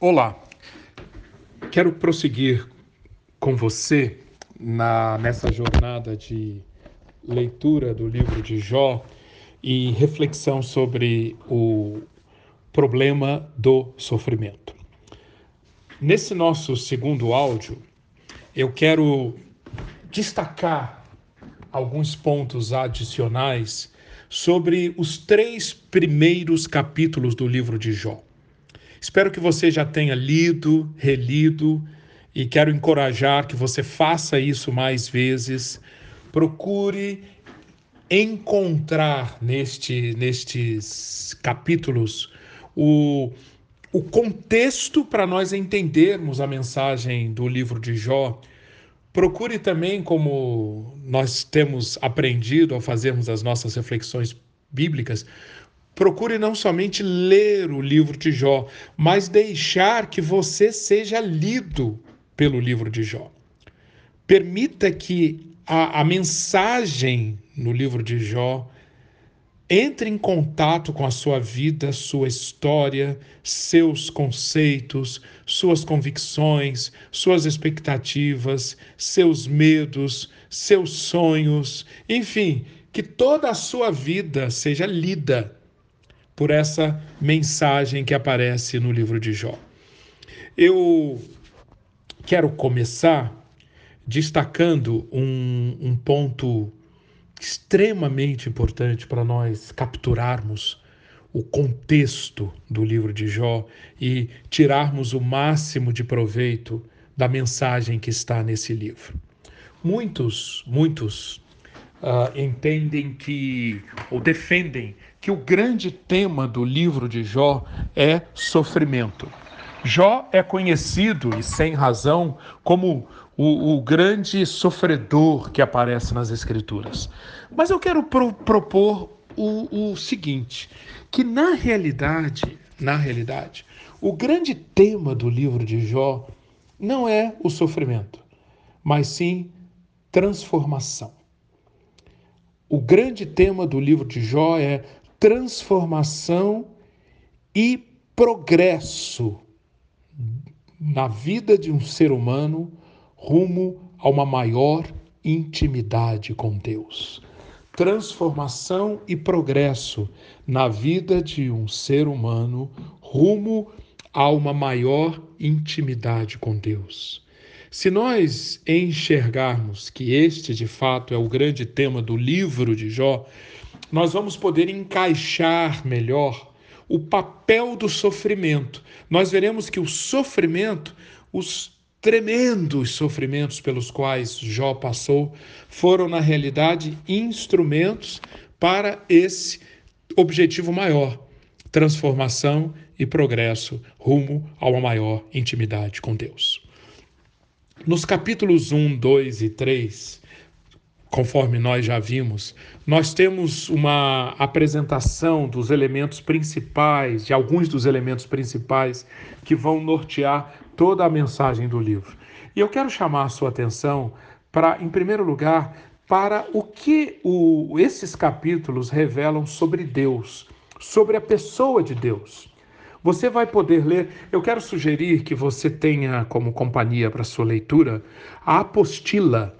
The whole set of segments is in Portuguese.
Olá, quero prosseguir com você na, nessa jornada de leitura do livro de Jó e reflexão sobre o problema do sofrimento. Nesse nosso segundo áudio, eu quero destacar alguns pontos adicionais sobre os três primeiros capítulos do livro de Jó. Espero que você já tenha lido, relido e quero encorajar que você faça isso mais vezes. Procure encontrar neste, nestes capítulos o, o contexto para nós entendermos a mensagem do livro de Jó. Procure também, como nós temos aprendido ao fazermos as nossas reflexões bíblicas, Procure não somente ler o livro de Jó, mas deixar que você seja lido pelo livro de Jó. Permita que a, a mensagem no livro de Jó entre em contato com a sua vida, sua história, seus conceitos, suas convicções, suas expectativas, seus medos, seus sonhos, enfim, que toda a sua vida seja lida por essa mensagem que aparece no livro de Jó. Eu quero começar destacando um, um ponto extremamente importante para nós capturarmos o contexto do livro de Jó e tirarmos o máximo de proveito da mensagem que está nesse livro. Muitos, muitos uh, entendem que, ou defendem, que o grande tema do livro de Jó é sofrimento. Jó é conhecido, e sem razão, como o, o grande sofredor que aparece nas Escrituras. Mas eu quero pro, propor o, o seguinte: que na realidade, na realidade, o grande tema do livro de Jó não é o sofrimento, mas sim transformação. O grande tema do livro de Jó é transformação e progresso na vida de um ser humano rumo a uma maior intimidade com Deus. Transformação e progresso na vida de um ser humano rumo a uma maior intimidade com Deus. Se nós enxergarmos que este de fato é o grande tema do livro de Jó, nós vamos poder encaixar melhor o papel do sofrimento. Nós veremos que o sofrimento, os tremendos sofrimentos pelos quais Jó passou, foram na realidade instrumentos para esse objetivo maior, transformação e progresso rumo a uma maior intimidade com Deus. Nos capítulos 1, 2 e 3, conforme nós já vimos, nós temos uma apresentação dos elementos principais, de alguns dos elementos principais que vão nortear toda a mensagem do livro. E eu quero chamar a sua atenção para, em primeiro lugar, para o que o, esses capítulos revelam sobre Deus, sobre a pessoa de Deus. Você vai poder ler. Eu quero sugerir que você tenha como companhia para sua leitura a apostila,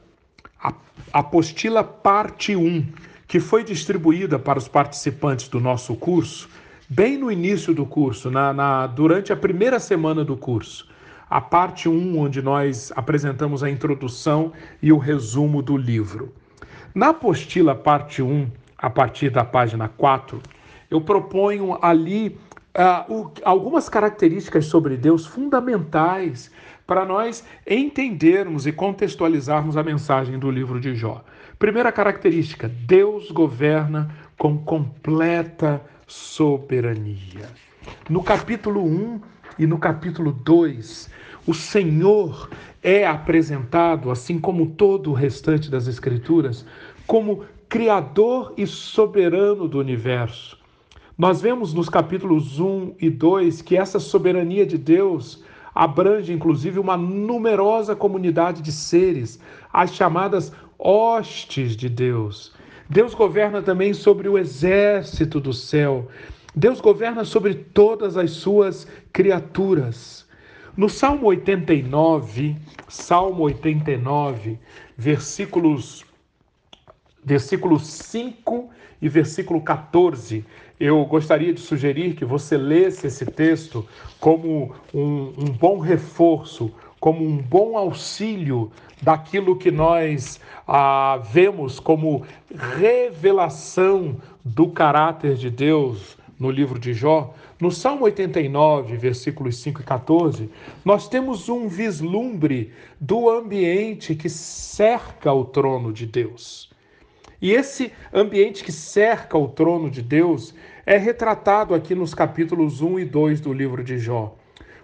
a apostila parte 1, que foi distribuída para os participantes do nosso curso bem no início do curso, na, na, durante a primeira semana do curso. A parte 1, onde nós apresentamos a introdução e o resumo do livro. Na apostila parte 1, a partir da página 4, eu proponho ali uh, o, algumas características sobre Deus fundamentais para nós entendermos e contextualizarmos a mensagem do livro de Jó. Primeira característica: Deus governa com completa soberania. No capítulo 1 e no capítulo 2, o Senhor é apresentado, assim como todo o restante das Escrituras, como Criador e soberano do universo. Nós vemos nos capítulos 1 e 2 que essa soberania de Deus abrange inclusive uma numerosa comunidade de seres, as chamadas hostes de Deus. Deus governa também sobre o exército do céu. Deus governa sobre todas as suas criaturas. No Salmo 89, Salmo 89, versículos versículos 5 e versículo 14, eu gostaria de sugerir que você lesse esse texto como um, um bom reforço, como um bom auxílio daquilo que nós ah, vemos como revelação do caráter de Deus no livro de Jó. No Salmo 89, versículos 5 e 14, nós temos um vislumbre do ambiente que cerca o trono de Deus. E esse ambiente que cerca o trono de Deus é retratado aqui nos capítulos 1 e 2 do livro de Jó.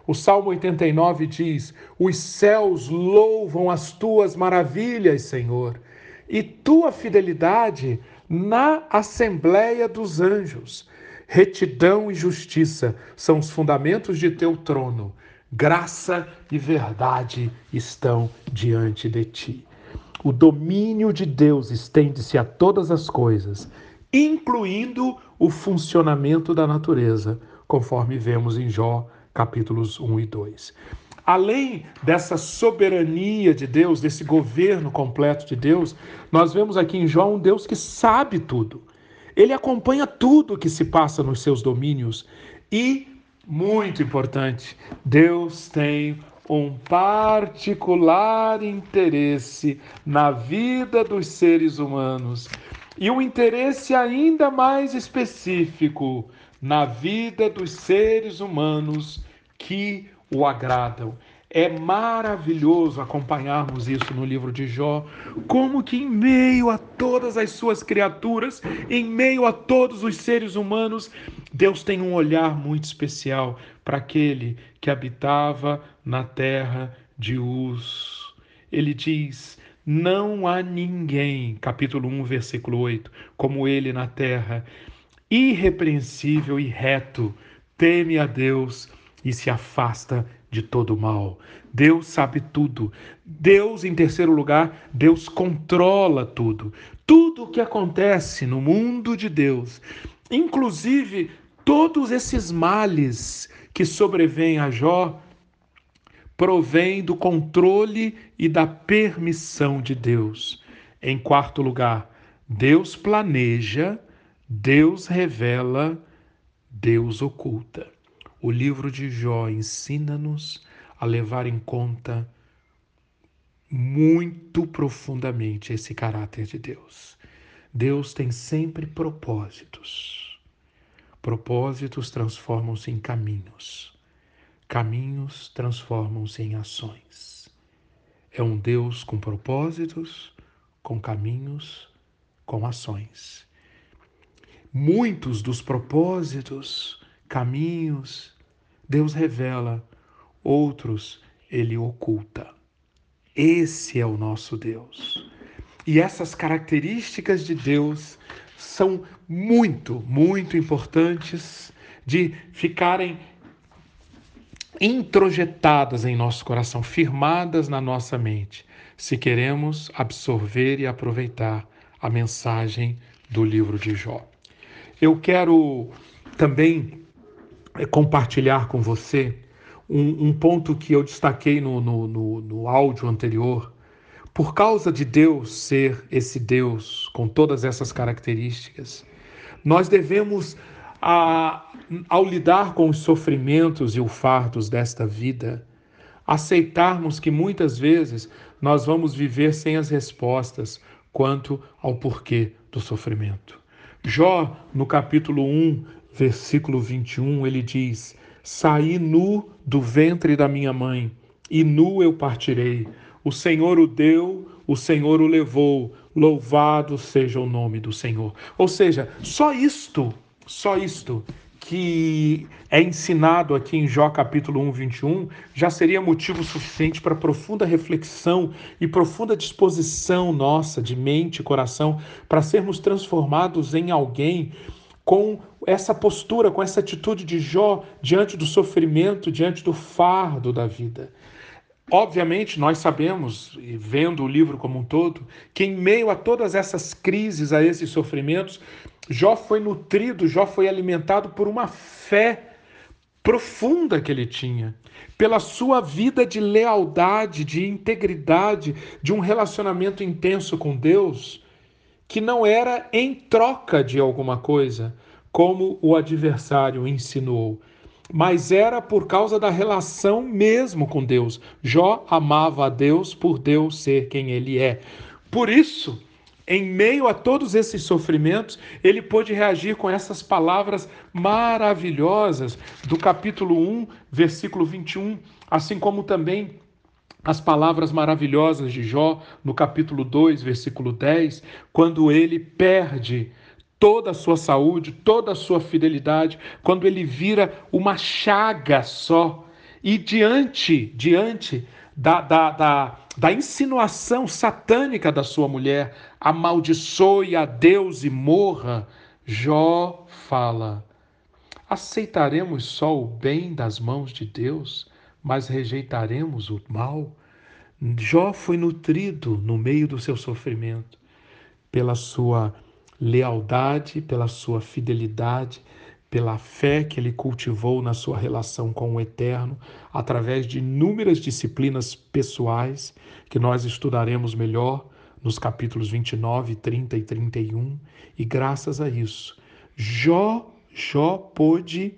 O Salmo 89 diz: Os céus louvam as tuas maravilhas, Senhor, e tua fidelidade na assembleia dos anjos. Retidão e justiça são os fundamentos de teu trono. Graça e verdade estão diante de ti. O domínio de Deus estende-se a todas as coisas, incluindo o funcionamento da natureza, conforme vemos em Jó capítulos 1 e 2. Além dessa soberania de Deus, desse governo completo de Deus, nós vemos aqui em Jó um Deus que sabe tudo. Ele acompanha tudo o que se passa nos seus domínios e, muito importante, Deus tem um particular interesse na vida dos seres humanos e um interesse ainda mais específico na vida dos seres humanos que o agradam. É maravilhoso acompanharmos isso no livro de Jó, como que em meio a todas as suas criaturas, em meio a todos os seres humanos, Deus tem um olhar muito especial para aquele que habitava na terra de Uz. Ele diz: Não há ninguém, capítulo 1, versículo 8, como ele na terra, irrepreensível e reto, teme a Deus e se afasta de todo mal. Deus sabe tudo. Deus, em terceiro lugar, Deus controla tudo. Tudo o que acontece no mundo de Deus, inclusive todos esses males que sobrevêm a Jó, provém do controle e da permissão de Deus. Em quarto lugar, Deus planeja, Deus revela, Deus oculta. O livro de Jó ensina-nos a levar em conta muito profundamente esse caráter de Deus. Deus tem sempre propósitos. Propósitos transformam-se em caminhos. Caminhos transformam-se em ações. É um Deus com propósitos, com caminhos, com ações. Muitos dos propósitos, caminhos, Deus revela, outros ele oculta. Esse é o nosso Deus. E essas características de Deus são muito, muito importantes de ficarem introjetadas em nosso coração, firmadas na nossa mente, se queremos absorver e aproveitar a mensagem do livro de Jó. Eu quero também é compartilhar com você um, um ponto que eu destaquei no, no, no, no áudio anterior. Por causa de Deus ser esse Deus com todas essas características, nós devemos, a, ao lidar com os sofrimentos e os fardos desta vida, aceitarmos que muitas vezes nós vamos viver sem as respostas quanto ao porquê do sofrimento. Jó, no capítulo 1, versículo 21, ele diz: Saí nu do ventre da minha mãe, e nu eu partirei. O Senhor o deu, o Senhor o levou. Louvado seja o nome do Senhor. Ou seja, só isto, só isto que é ensinado aqui em Jó capítulo 1, 21, já seria motivo suficiente para profunda reflexão e profunda disposição nossa de mente e coração para sermos transformados em alguém com essa postura, com essa atitude de Jó diante do sofrimento, diante do fardo da vida. Obviamente, nós sabemos, vendo o livro como um todo, que em meio a todas essas crises, a esses sofrimentos, Jó foi nutrido, Jó foi alimentado por uma fé profunda que ele tinha, pela sua vida de lealdade, de integridade, de um relacionamento intenso com Deus, que não era em troca de alguma coisa, como o adversário insinuou, mas era por causa da relação mesmo com Deus. Jó amava a Deus por Deus ser quem ele é. Por isso, em meio a todos esses sofrimentos, ele pôde reagir com essas palavras maravilhosas do capítulo 1, versículo 21, assim como também as palavras maravilhosas de Jó no capítulo 2, versículo 10, quando ele perde toda a sua saúde, toda a sua fidelidade, quando ele vira uma chaga só. E diante, diante da, da, da, da insinuação satânica da sua mulher, amaldiçoe a Deus e morra, Jó fala: aceitaremos só o bem das mãos de Deus, mas rejeitaremos o mal? Jó foi nutrido no meio do seu sofrimento pela sua lealdade, pela sua fidelidade, pela fé que ele cultivou na sua relação com o Eterno, através de inúmeras disciplinas pessoais que nós estudaremos melhor nos capítulos 29, 30 e 31, e graças a isso, Jó, Jó pôde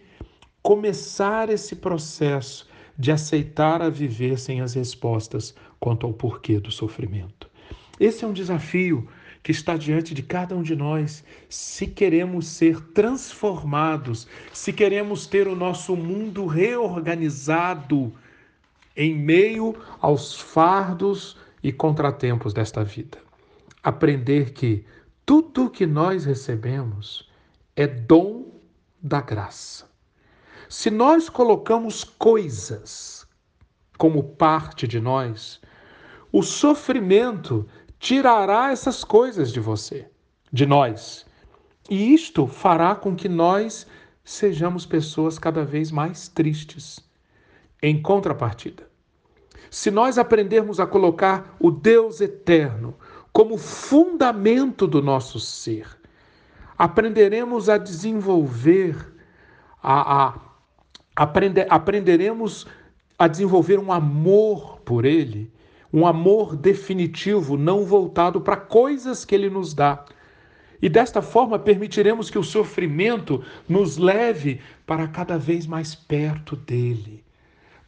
começar esse processo de aceitar a viver sem as respostas quanto ao porquê do sofrimento. Esse é um desafio que está diante de cada um de nós, se queremos ser transformados, se queremos ter o nosso mundo reorganizado em meio aos fardos e contratempos desta vida. Aprender que tudo o que nós recebemos é dom da graça. Se nós colocamos coisas como parte de nós, o sofrimento tirará essas coisas de você, de nós. E isto fará com que nós sejamos pessoas cada vez mais tristes. Em contrapartida, se nós aprendermos a colocar o Deus eterno como fundamento do nosso ser, aprenderemos a desenvolver, a, a aprender, aprenderemos a desenvolver um amor por Ele um amor definitivo, não voltado para coisas que ele nos dá. E desta forma permitiremos que o sofrimento nos leve para cada vez mais perto dele.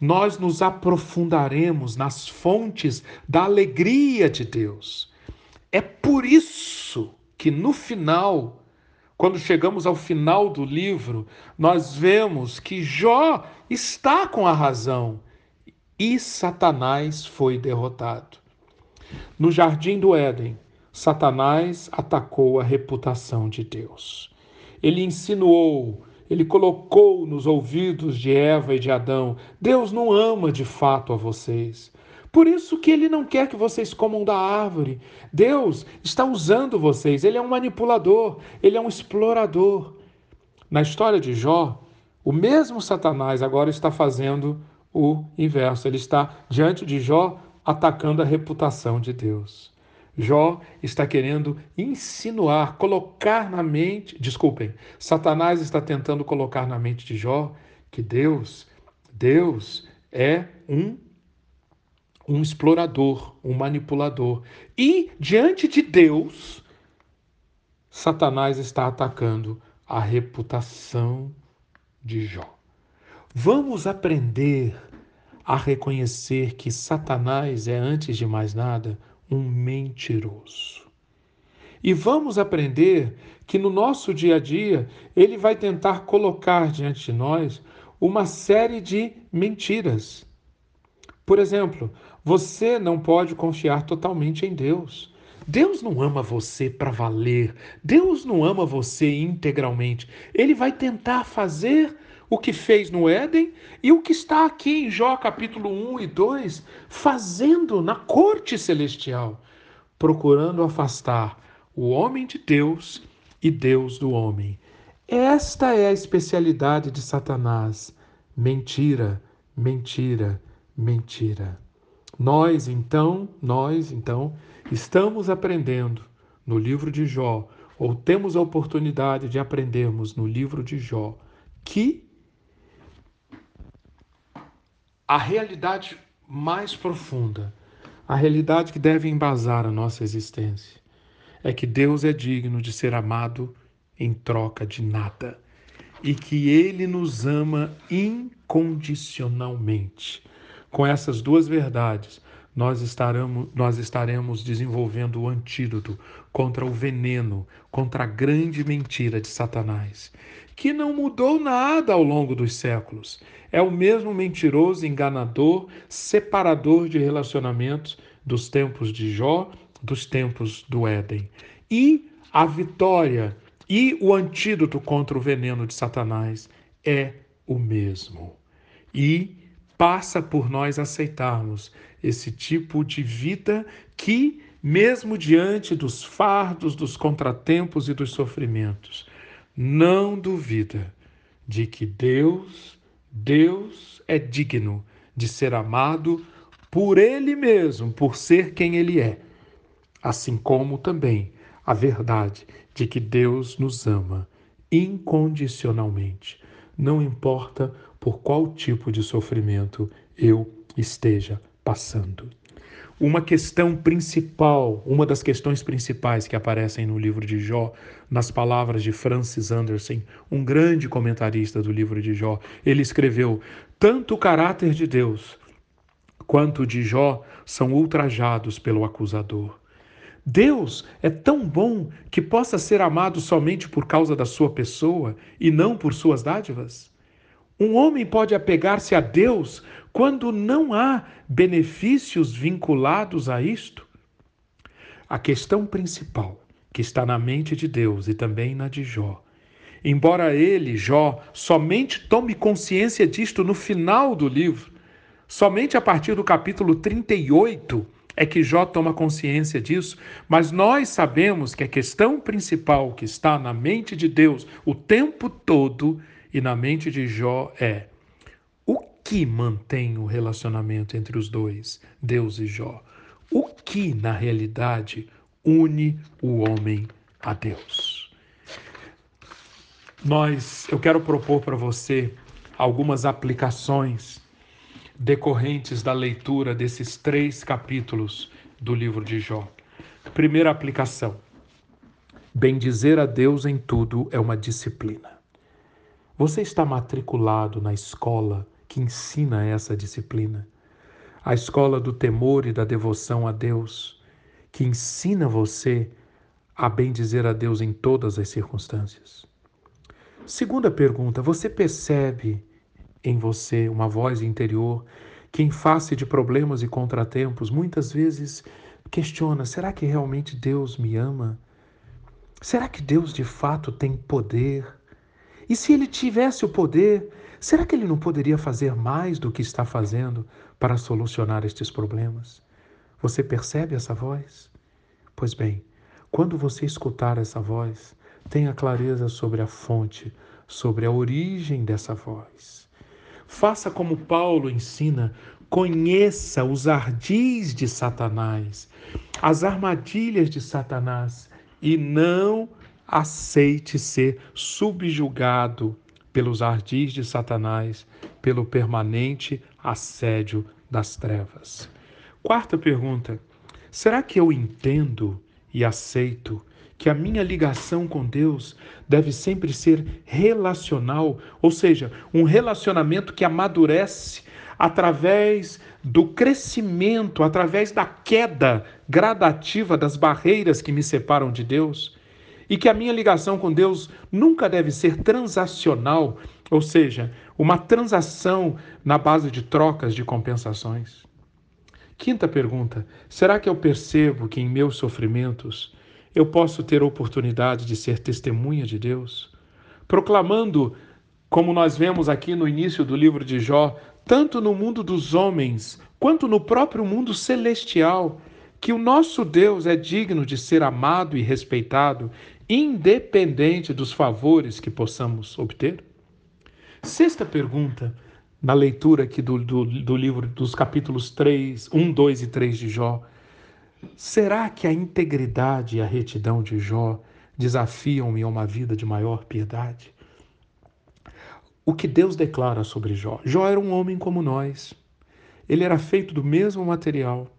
Nós nos aprofundaremos nas fontes da alegria de Deus. É por isso que no final, quando chegamos ao final do livro, nós vemos que Jó está com a razão e Satanás foi derrotado. No jardim do Éden, Satanás atacou a reputação de Deus. Ele insinuou, ele colocou nos ouvidos de Eva e de Adão: Deus não ama de fato a vocês. Por isso que ele não quer que vocês comam da árvore. Deus está usando vocês, ele é um manipulador, ele é um explorador. Na história de Jó, o mesmo Satanás agora está fazendo o inverso. Ele está diante de Jó atacando a reputação de Deus. Jó está querendo insinuar, colocar na mente, desculpem, Satanás está tentando colocar na mente de Jó que Deus, Deus é um um explorador, um manipulador. E diante de Deus, Satanás está atacando a reputação de Jó. Vamos aprender a reconhecer que Satanás é, antes de mais nada, um mentiroso. E vamos aprender que no nosso dia a dia ele vai tentar colocar diante de nós uma série de mentiras. Por exemplo, você não pode confiar totalmente em Deus. Deus não ama você para valer. Deus não ama você integralmente. Ele vai tentar fazer o que fez no Éden e o que está aqui em Jó capítulo 1 e 2, fazendo na corte celestial, procurando afastar o homem de Deus e Deus do homem. Esta é a especialidade de Satanás. Mentira, mentira, mentira. Nós então, nós então, estamos aprendendo no livro de Jó, ou temos a oportunidade de aprendermos no livro de Jó, que a realidade mais profunda, a realidade que deve embasar a nossa existência, é que Deus é digno de ser amado em troca de nada e que Ele nos ama incondicionalmente. Com essas duas verdades, nós estaremos, nós estaremos desenvolvendo o antídoto contra o veneno, contra a grande mentira de Satanás, que não mudou nada ao longo dos séculos. É o mesmo mentiroso, enganador, separador de relacionamentos dos tempos de Jó, dos tempos do Éden. E a vitória e o antídoto contra o veneno de Satanás é o mesmo. E passa por nós aceitarmos esse tipo de vida que, mesmo diante dos fardos, dos contratempos e dos sofrimentos, não duvida de que Deus, Deus é digno de ser amado por Ele mesmo, por ser quem Ele é, assim como também a verdade de que Deus nos ama incondicionalmente, não importa por qual tipo de sofrimento eu esteja passando. Uma questão principal, uma das questões principais que aparecem no livro de Jó, nas palavras de Francis Anderson, um grande comentarista do livro de Jó, ele escreveu: Tanto o caráter de Deus quanto o de Jó são ultrajados pelo acusador. Deus é tão bom que possa ser amado somente por causa da sua pessoa e não por suas dádivas? Um homem pode apegar-se a Deus quando não há benefícios vinculados a isto? A questão principal que está na mente de Deus e também na de Jó, embora ele, Jó, somente tome consciência disto no final do livro, somente a partir do capítulo 38 é que Jó toma consciência disso, mas nós sabemos que a questão principal que está na mente de Deus o tempo todo e na mente de Jó é: o que mantém o relacionamento entre os dois, Deus e Jó? O que, na realidade, une o homem a Deus? Nós, eu quero propor para você algumas aplicações decorrentes da leitura desses três capítulos do livro de Jó. Primeira aplicação: bendizer a Deus em tudo é uma disciplina. Você está matriculado na escola que ensina essa disciplina, a escola do temor e da devoção a Deus, que ensina você a bendizer a Deus em todas as circunstâncias. Segunda pergunta: você percebe em você uma voz interior que, em face de problemas e contratempos, muitas vezes questiona: será que realmente Deus me ama? Será que Deus de fato tem poder? E se ele tivesse o poder, será que ele não poderia fazer mais do que está fazendo para solucionar estes problemas? Você percebe essa voz? Pois bem, quando você escutar essa voz, tenha clareza sobre a fonte, sobre a origem dessa voz. Faça como Paulo ensina, conheça os ardis de Satanás, as armadilhas de Satanás e não aceite ser subjugado pelos ardis de Satanás, pelo permanente assédio das trevas. Quarta pergunta: será que eu entendo e aceito que a minha ligação com Deus deve sempre ser relacional, ou seja, um relacionamento que amadurece através do crescimento, através da queda gradativa das barreiras que me separam de Deus? E que a minha ligação com Deus nunca deve ser transacional, ou seja, uma transação na base de trocas de compensações. Quinta pergunta: será que eu percebo que em meus sofrimentos eu posso ter oportunidade de ser testemunha de Deus? Proclamando, como nós vemos aqui no início do livro de Jó, tanto no mundo dos homens quanto no próprio mundo celestial, que o nosso Deus é digno de ser amado e respeitado independente dos favores que possamos obter? Sexta pergunta, na leitura aqui do, do, do, livro dos capítulos 3, 1, 2 e 3 de Jó. Será que a integridade e a retidão de Jó desafiam-me a uma vida de maior piedade? O que Deus declara sobre Jó? Jó era um homem como nós. ele era feito do mesmo material.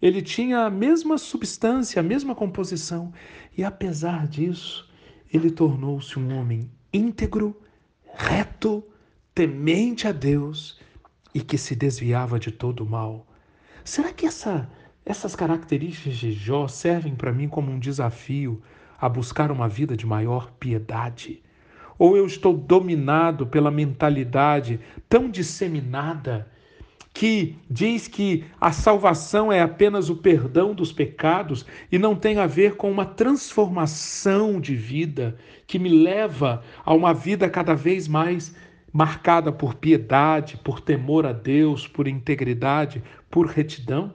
Ele tinha a mesma substância, a mesma composição, e apesar disso, ele tornou-se um homem íntegro, reto, temente a Deus e que se desviava de todo o mal. Será que essa, essas características de Jó servem para mim como um desafio a buscar uma vida de maior piedade? Ou eu estou dominado pela mentalidade tão disseminada que diz que a salvação é apenas o perdão dos pecados e não tem a ver com uma transformação de vida que me leva a uma vida cada vez mais marcada por piedade, por temor a Deus, por integridade, por retidão?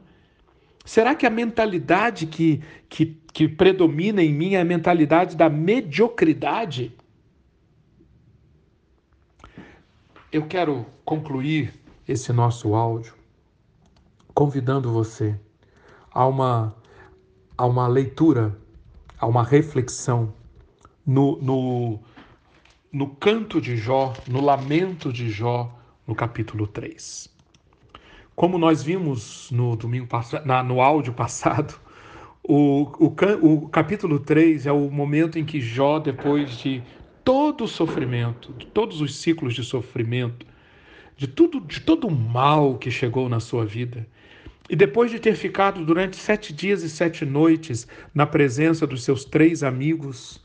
Será que a mentalidade que, que, que predomina em mim é a mentalidade da mediocridade? Eu quero concluir esse nosso áudio convidando você a uma, a uma leitura, a uma reflexão no, no, no canto de Jó, no lamento de Jó, no capítulo 3. Como nós vimos no domingo passado, no áudio passado, o, o, o capítulo 3 é o momento em que Jó, depois de todo o sofrimento, de todos os ciclos de sofrimento, de tudo, de todo o mal que chegou na sua vida. E depois de ter ficado durante sete dias e sete noites na presença dos seus três amigos,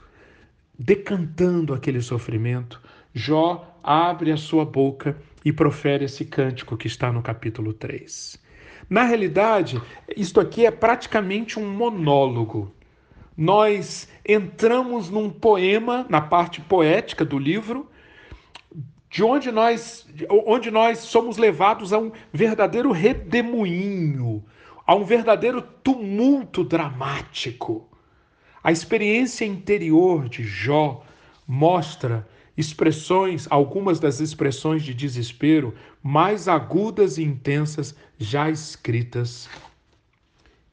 decantando aquele sofrimento, Jó abre a sua boca e profere esse cântico que está no capítulo 3. Na realidade, isto aqui é praticamente um monólogo. Nós entramos num poema, na parte poética do livro, de onde nós, onde nós somos levados a um verdadeiro redemoinho, a um verdadeiro tumulto dramático. A experiência interior de Jó mostra expressões, algumas das expressões de desespero mais agudas e intensas já escritas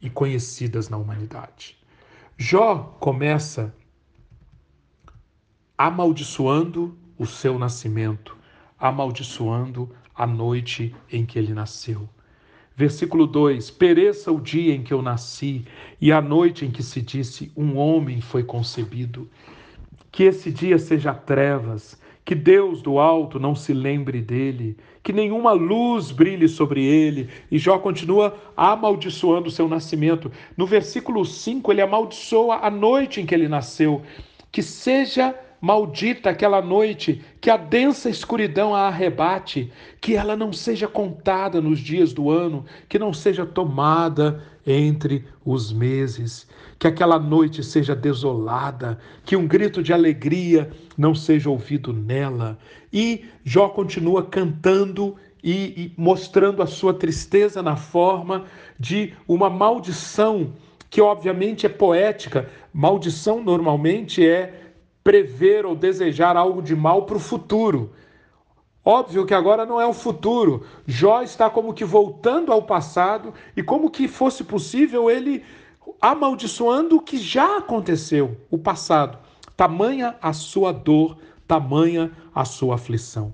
e conhecidas na humanidade. Jó começa amaldiçoando o seu nascimento, amaldiçoando a noite em que ele nasceu. Versículo 2: Pereça o dia em que eu nasci e a noite em que se disse: Um homem foi concebido. Que esse dia seja trevas, que Deus do alto não se lembre dele, que nenhuma luz brilhe sobre ele. E Jó continua amaldiçoando o seu nascimento. No versículo 5, ele amaldiçoa a noite em que ele nasceu. Que seja Maldita aquela noite, que a densa escuridão a arrebate, que ela não seja contada nos dias do ano, que não seja tomada entre os meses, que aquela noite seja desolada, que um grito de alegria não seja ouvido nela. E Jó continua cantando e, e mostrando a sua tristeza na forma de uma maldição, que obviamente é poética. Maldição normalmente é prever ou desejar algo de mal para o futuro. Óbvio que agora não é o futuro. Jó está como que voltando ao passado e como que fosse possível ele amaldiçoando o que já aconteceu, o passado. Tamanha a sua dor, tamanha a sua aflição.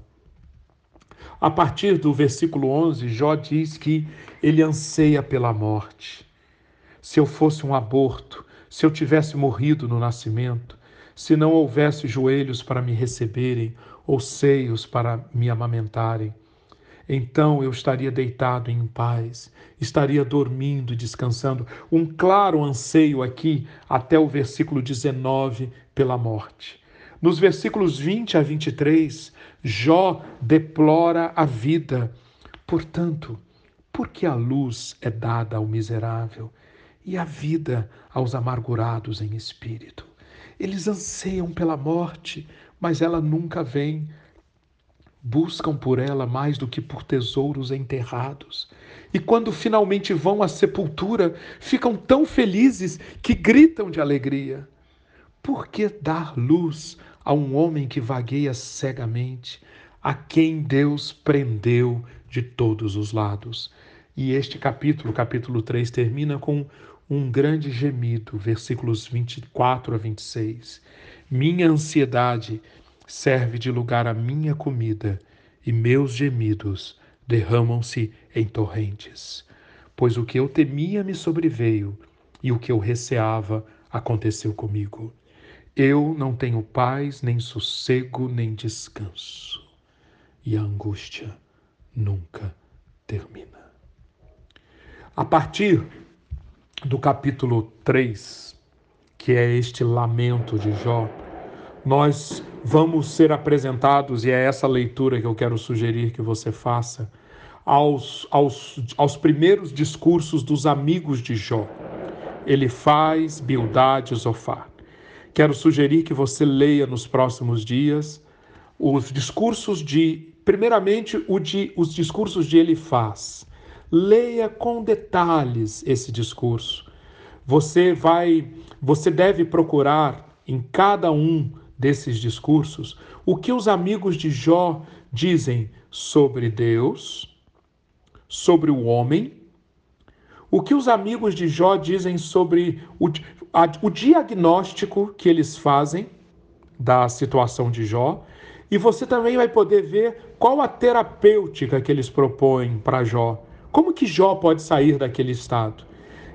A partir do versículo 11, Jó diz que ele anseia pela morte. Se eu fosse um aborto, se eu tivesse morrido no nascimento, se não houvesse joelhos para me receberem ou seios para me amamentarem. Então eu estaria deitado em paz, estaria dormindo descansando. Um claro anseio aqui, até o versículo 19, pela morte. Nos versículos 20 a 23, Jó deplora a vida. Portanto, porque a luz é dada ao miserável e a vida aos amargurados em espírito? Eles anseiam pela morte, mas ela nunca vem. Buscam por ela mais do que por tesouros enterrados. E quando finalmente vão à sepultura, ficam tão felizes que gritam de alegria. Por que dar luz a um homem que vagueia cegamente, a quem Deus prendeu de todos os lados? E este capítulo, capítulo 3, termina com um grande gemido, versículos 24 a 26. Minha ansiedade serve de lugar à minha comida, e meus gemidos derramam-se em torrentes. Pois o que eu temia me sobreveio, e o que eu receava aconteceu comigo. Eu não tenho paz, nem sossego, nem descanso. E a angústia nunca termina. A partir do capítulo 3, que é este lamento de Jó, nós vamos ser apresentados, e é essa leitura que eu quero sugerir que você faça, aos, aos, aos primeiros discursos dos amigos de Jó. Ele faz Bildade Zofar. Quero sugerir que você leia nos próximos dias os discursos de, primeiramente, de, os discursos de Elifaz. Leia com detalhes esse discurso. Você vai, você deve procurar em cada um desses discursos o que os amigos de Jó dizem sobre Deus, sobre o homem, o que os amigos de Jó dizem sobre o, a, o diagnóstico que eles fazem da situação de Jó, e você também vai poder ver qual a terapêutica que eles propõem para Jó. Como que Jó pode sair daquele estado?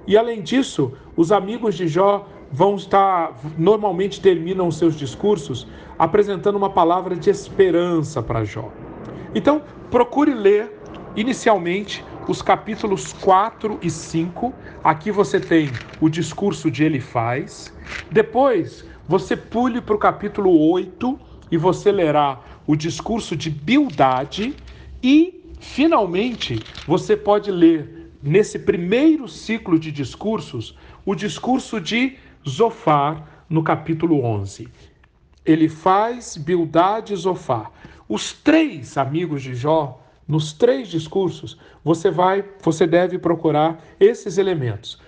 E além disso, os amigos de Jó vão estar, normalmente terminam os seus discursos apresentando uma palavra de esperança para Jó. Então, procure ler inicialmente os capítulos 4 e 5. Aqui você tem o discurso de Elifaz. Depois, você pule para o capítulo 8 e você lerá o discurso de Bildade. E, finalmente, você pode ler, nesse primeiro ciclo de discursos, o discurso de Zofar, no capítulo 11. Ele faz Bildade e Zofar. Os três amigos de Jó, nos três discursos, você vai, você deve procurar esses elementos.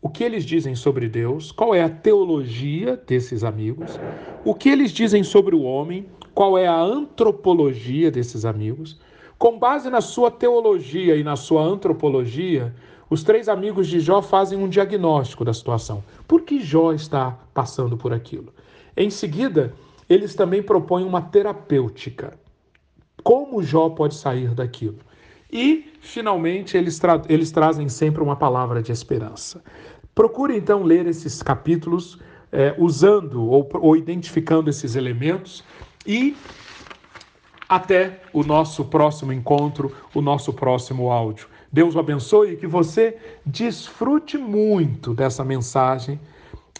O que eles dizem sobre Deus, qual é a teologia desses amigos, o que eles dizem sobre o homem, qual é a antropologia desses amigos. Com base na sua teologia e na sua antropologia, os três amigos de Jó fazem um diagnóstico da situação. Por que Jó está passando por aquilo? Em seguida, eles também propõem uma terapêutica. Como Jó pode sair daquilo? E, finalmente, eles, tra eles trazem sempre uma palavra de esperança. Procure então ler esses capítulos é, usando ou, ou identificando esses elementos e até o nosso próximo encontro, o nosso próximo áudio. Deus o abençoe e que você desfrute muito dessa mensagem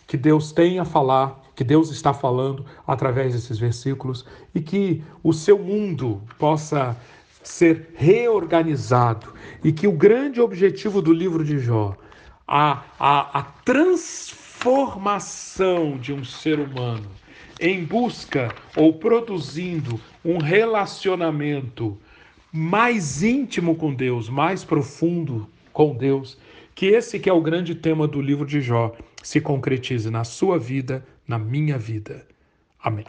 que Deus tem a falar, que Deus está falando através desses versículos e que o seu mundo possa ser reorganizado e que o grande objetivo do livro de Jó, a, a, a transformação de um ser humano em busca ou produzindo um relacionamento mais íntimo com Deus, mais profundo com Deus, que esse que é o grande tema do livro de Jó se concretize na sua vida, na minha vida. Amém.